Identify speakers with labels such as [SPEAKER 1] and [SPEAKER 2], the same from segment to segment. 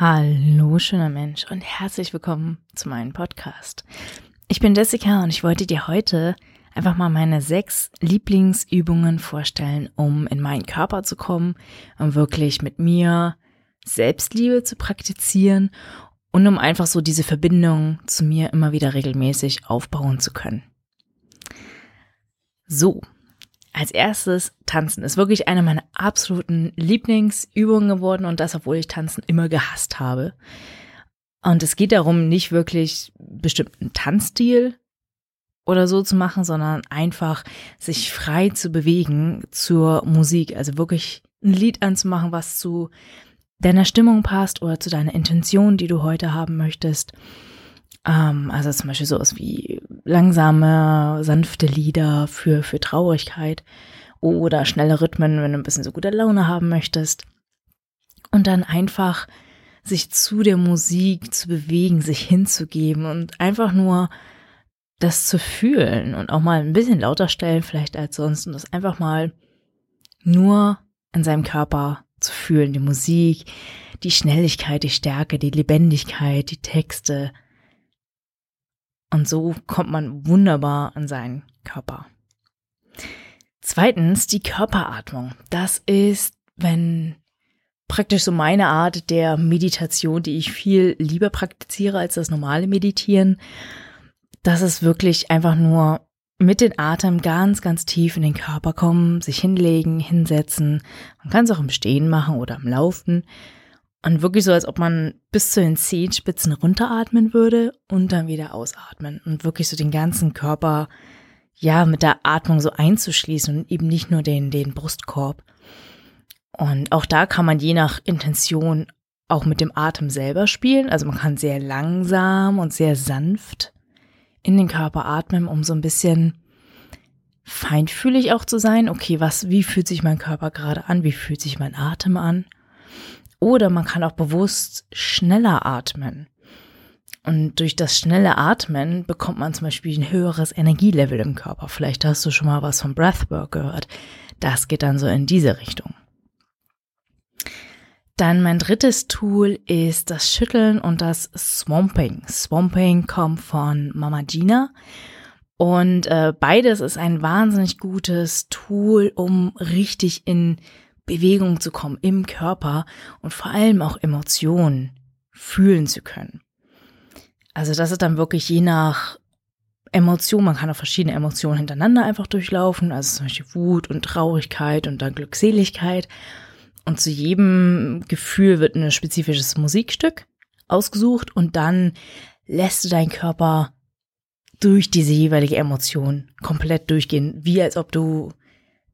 [SPEAKER 1] Hallo, schöner Mensch und herzlich willkommen zu meinem Podcast. Ich bin Jessica und ich wollte dir heute einfach mal meine sechs Lieblingsübungen vorstellen, um in meinen Körper zu kommen, um wirklich mit mir Selbstliebe zu praktizieren und um einfach so diese Verbindung zu mir immer wieder regelmäßig aufbauen zu können. So, als erstes tanzen ist wirklich eine meiner absoluten Lieblingsübungen geworden und das, obwohl ich tanzen immer gehasst habe. Und es geht darum, nicht wirklich bestimmten Tanzstil oder so zu machen, sondern einfach sich frei zu bewegen zur Musik. Also wirklich ein Lied anzumachen, was zu deiner Stimmung passt oder zu deiner Intention, die du heute haben möchtest. Ähm, also zum Beispiel sowas wie langsame, sanfte Lieder für, für Traurigkeit oder schnelle Rhythmen, wenn du ein bisschen so gute Laune haben möchtest. Und dann einfach sich zu der Musik zu bewegen, sich hinzugeben und einfach nur das zu fühlen und auch mal ein bisschen lauter stellen vielleicht als sonst und das einfach mal nur in seinem Körper zu fühlen, die Musik, die Schnelligkeit, die Stärke, die Lebendigkeit, die Texte, und so kommt man wunderbar an seinen Körper. Zweitens die Körperatmung. Das ist, wenn praktisch so meine Art der Meditation, die ich viel lieber praktiziere als das normale Meditieren. Das ist wirklich einfach nur mit den Atem ganz, ganz tief in den Körper kommen, sich hinlegen, hinsetzen. Man kann es auch im Stehen machen oder im Laufen. Und wirklich so, als ob man bis zu den Zehenspitzen runteratmen würde und dann wieder ausatmen. Und wirklich so den ganzen Körper, ja, mit der Atmung so einzuschließen und eben nicht nur den, den Brustkorb. Und auch da kann man je nach Intention auch mit dem Atem selber spielen. Also man kann sehr langsam und sehr sanft in den Körper atmen, um so ein bisschen feinfühlig auch zu sein. Okay, was, wie fühlt sich mein Körper gerade an? Wie fühlt sich mein Atem an? Oder man kann auch bewusst schneller atmen. Und durch das schnelle Atmen bekommt man zum Beispiel ein höheres Energielevel im Körper. Vielleicht hast du schon mal was von Breathwork gehört. Das geht dann so in diese Richtung. Dann mein drittes Tool ist das Schütteln und das Swamping. Swamping kommt von Mama Gina. Und äh, beides ist ein wahnsinnig gutes Tool, um richtig in Bewegung zu kommen im Körper und vor allem auch Emotionen fühlen zu können. Also das ist dann wirklich je nach Emotion, man kann auch verschiedene Emotionen hintereinander einfach durchlaufen, also zum Beispiel Wut und Traurigkeit und dann Glückseligkeit. Und zu jedem Gefühl wird ein spezifisches Musikstück ausgesucht und dann lässt du deinen Körper durch diese jeweilige Emotion komplett durchgehen, wie als ob du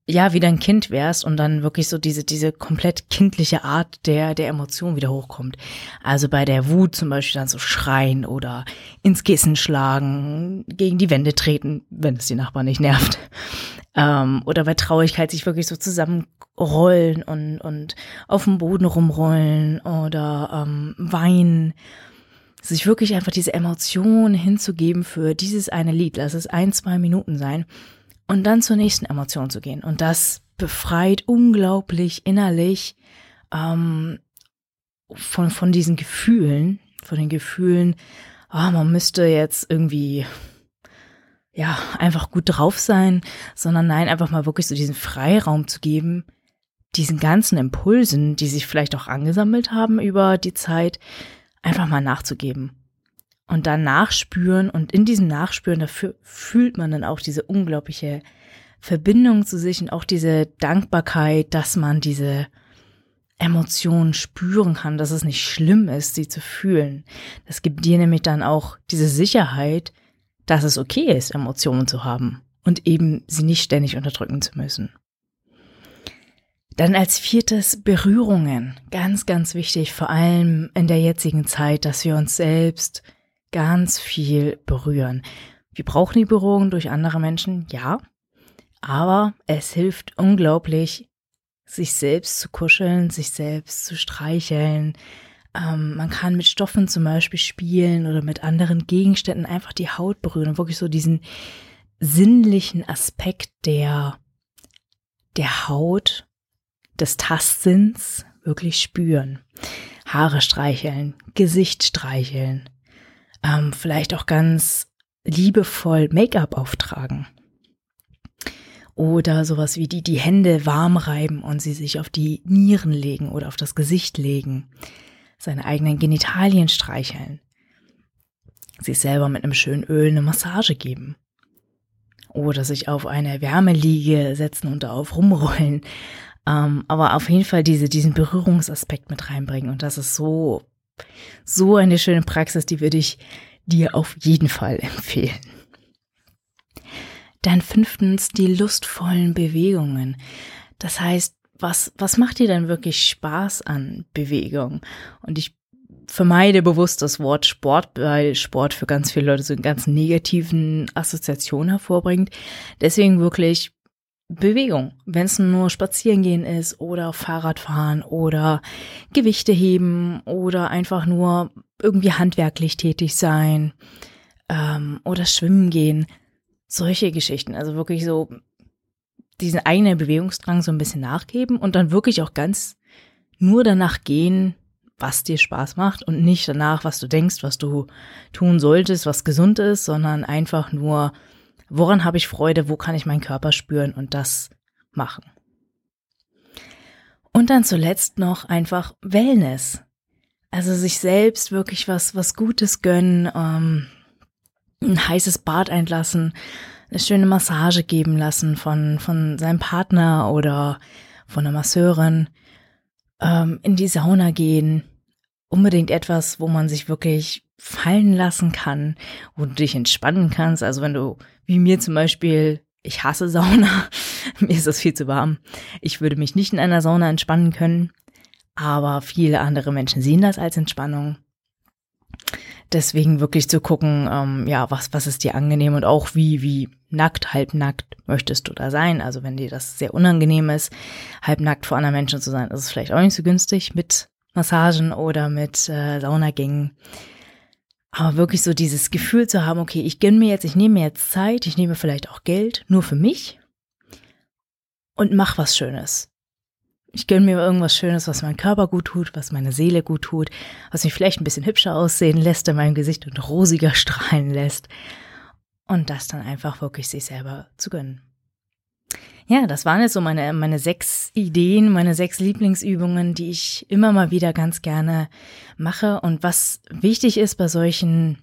[SPEAKER 1] ja, wieder ein Kind wärst und dann wirklich so diese, diese komplett kindliche Art der, der Emotion wieder hochkommt. Also bei der Wut zum Beispiel dann so schreien oder ins Kissen schlagen, gegen die Wände treten, wenn es die Nachbarn nicht nervt. Ähm, oder bei Traurigkeit sich wirklich so zusammenrollen und, und auf dem Boden rumrollen oder ähm, weinen sich wirklich einfach diese Emotion hinzugeben für dieses eine Lied. Lass es ein, zwei Minuten sein und dann zur nächsten Emotion zu gehen. Und das befreit unglaublich innerlich ähm, von, von diesen Gefühlen, von den Gefühlen, ah, man müsste jetzt irgendwie ja, einfach gut drauf sein, sondern nein, einfach mal wirklich so diesen Freiraum zu geben, diesen ganzen Impulsen, die sich vielleicht auch angesammelt haben über die Zeit, einfach mal nachzugeben und dann nachspüren und in diesem Nachspüren, dafür fühlt man dann auch diese unglaubliche Verbindung zu sich und auch diese Dankbarkeit, dass man diese Emotionen spüren kann, dass es nicht schlimm ist, sie zu fühlen. Das gibt dir nämlich dann auch diese Sicherheit, dass es okay ist, Emotionen zu haben und eben sie nicht ständig unterdrücken zu müssen. Dann als viertes Berührungen. Ganz, ganz wichtig, vor allem in der jetzigen Zeit, dass wir uns selbst ganz viel berühren. Wir brauchen die Berührung durch andere Menschen, ja, aber es hilft unglaublich, sich selbst zu kuscheln, sich selbst zu streicheln. Ähm, man kann mit Stoffen zum Beispiel spielen oder mit anderen Gegenständen einfach die Haut berühren und wirklich so diesen sinnlichen Aspekt der, der Haut, des Tastsinns wirklich spüren. Haare streicheln, Gesicht streicheln, ähm, vielleicht auch ganz liebevoll Make-up auftragen. Oder sowas wie die, die Hände warm reiben und sie sich auf die Nieren legen oder auf das Gesicht legen. Seine eigenen Genitalien streicheln. Sich selber mit einem schönen Öl eine Massage geben. Oder sich auf eine Wärmeliege setzen und darauf rumrollen. Ähm, aber auf jeden Fall diese, diesen Berührungsaspekt mit reinbringen. Und das ist so, so eine schöne Praxis, die würde ich dir auf jeden Fall empfehlen. Dann fünftens die lustvollen Bewegungen. Das heißt, was, was macht dir denn wirklich Spaß an Bewegung? Und ich vermeide bewusst das Wort Sport, weil Sport für ganz viele Leute so einen ganz negativen Assoziation hervorbringt. Deswegen wirklich Bewegung. Wenn es nur Spazierengehen ist oder Fahrradfahren oder Gewichte heben oder einfach nur irgendwie handwerklich tätig sein ähm, oder schwimmen gehen. Solche Geschichten, also wirklich so diesen eigenen Bewegungsdrang so ein bisschen nachgeben und dann wirklich auch ganz nur danach gehen, was dir Spaß macht und nicht danach, was du denkst, was du tun solltest, was gesund ist, sondern einfach nur, woran habe ich Freude, wo kann ich meinen Körper spüren und das machen. Und dann zuletzt noch einfach Wellness. Also sich selbst wirklich was, was Gutes gönnen, ähm, ein heißes Bad einlassen, eine schöne Massage geben lassen von, von seinem Partner oder von einer Masseurin, ähm, in die Sauna gehen. Unbedingt etwas, wo man sich wirklich fallen lassen kann, wo du dich entspannen kannst. Also wenn du, wie mir zum Beispiel, ich hasse Sauna, mir ist das viel zu warm. Ich würde mich nicht in einer Sauna entspannen können, aber viele andere Menschen sehen das als Entspannung. Deswegen wirklich zu gucken, ähm, ja, was, was ist dir angenehm und auch wie, wie nackt, halbnackt möchtest du da sein. Also wenn dir das sehr unangenehm ist, halbnackt vor anderen Menschen zu sein, ist es vielleicht auch nicht so günstig mit Massagen oder mit äh, Saunagängen. Aber wirklich so dieses Gefühl zu haben, okay, ich gönne mir jetzt, ich nehme mir jetzt Zeit, ich nehme vielleicht auch Geld, nur für mich und mach was Schönes. Ich gönne mir irgendwas Schönes, was meinem Körper gut tut, was meine Seele gut tut, was mich vielleicht ein bisschen hübscher aussehen lässt in meinem Gesicht und rosiger strahlen lässt. Und das dann einfach wirklich sich selber zu gönnen. Ja, das waren jetzt so meine, meine sechs Ideen, meine sechs Lieblingsübungen, die ich immer mal wieder ganz gerne mache. Und was wichtig ist bei solchen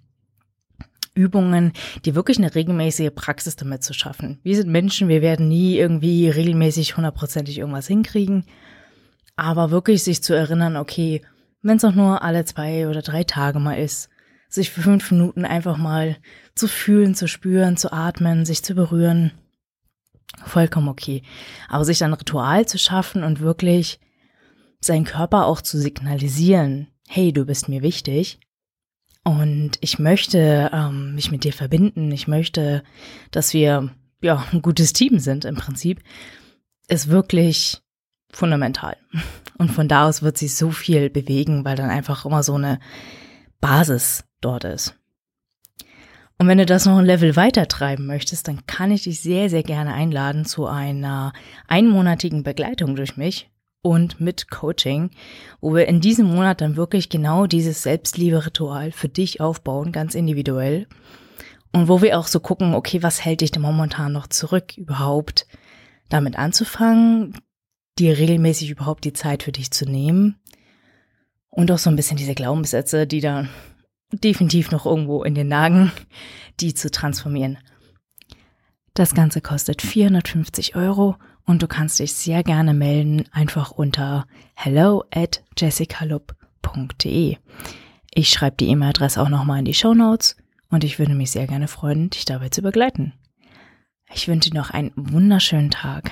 [SPEAKER 1] Übungen, die wirklich eine regelmäßige Praxis damit zu schaffen. Wir sind Menschen, wir werden nie irgendwie regelmäßig hundertprozentig irgendwas hinkriegen, aber wirklich sich zu erinnern, okay, wenn es auch nur alle zwei oder drei Tage mal ist, sich für fünf Minuten einfach mal zu fühlen, zu spüren, zu atmen, sich zu berühren, vollkommen okay. Aber sich ein Ritual zu schaffen und wirklich seinen Körper auch zu signalisieren, hey, du bist mir wichtig, und ich möchte ähm, mich mit dir verbinden. Ich möchte, dass wir ja ein gutes Team sind im Prinzip. Ist wirklich fundamental. Und von da aus wird sich so viel bewegen, weil dann einfach immer so eine Basis dort ist. Und wenn du das noch ein Level weiter treiben möchtest, dann kann ich dich sehr, sehr gerne einladen zu einer einmonatigen Begleitung durch mich und mit Coaching, wo wir in diesem Monat dann wirklich genau dieses Selbstliebe-Ritual für dich aufbauen, ganz individuell. Und wo wir auch so gucken, okay, was hält dich denn momentan noch zurück, überhaupt damit anzufangen, dir regelmäßig überhaupt die Zeit für dich zu nehmen. Und auch so ein bisschen diese Glaubenssätze, die da definitiv noch irgendwo in den Nagen, die zu transformieren. Das Ganze kostet 450 Euro und du kannst dich sehr gerne melden, einfach unter hello at jessicalup.de. Ich schreibe die E-Mail-Adresse auch nochmal in die Show Notes und ich würde mich sehr gerne freuen, dich dabei zu begleiten. Ich wünsche dir noch einen wunderschönen Tag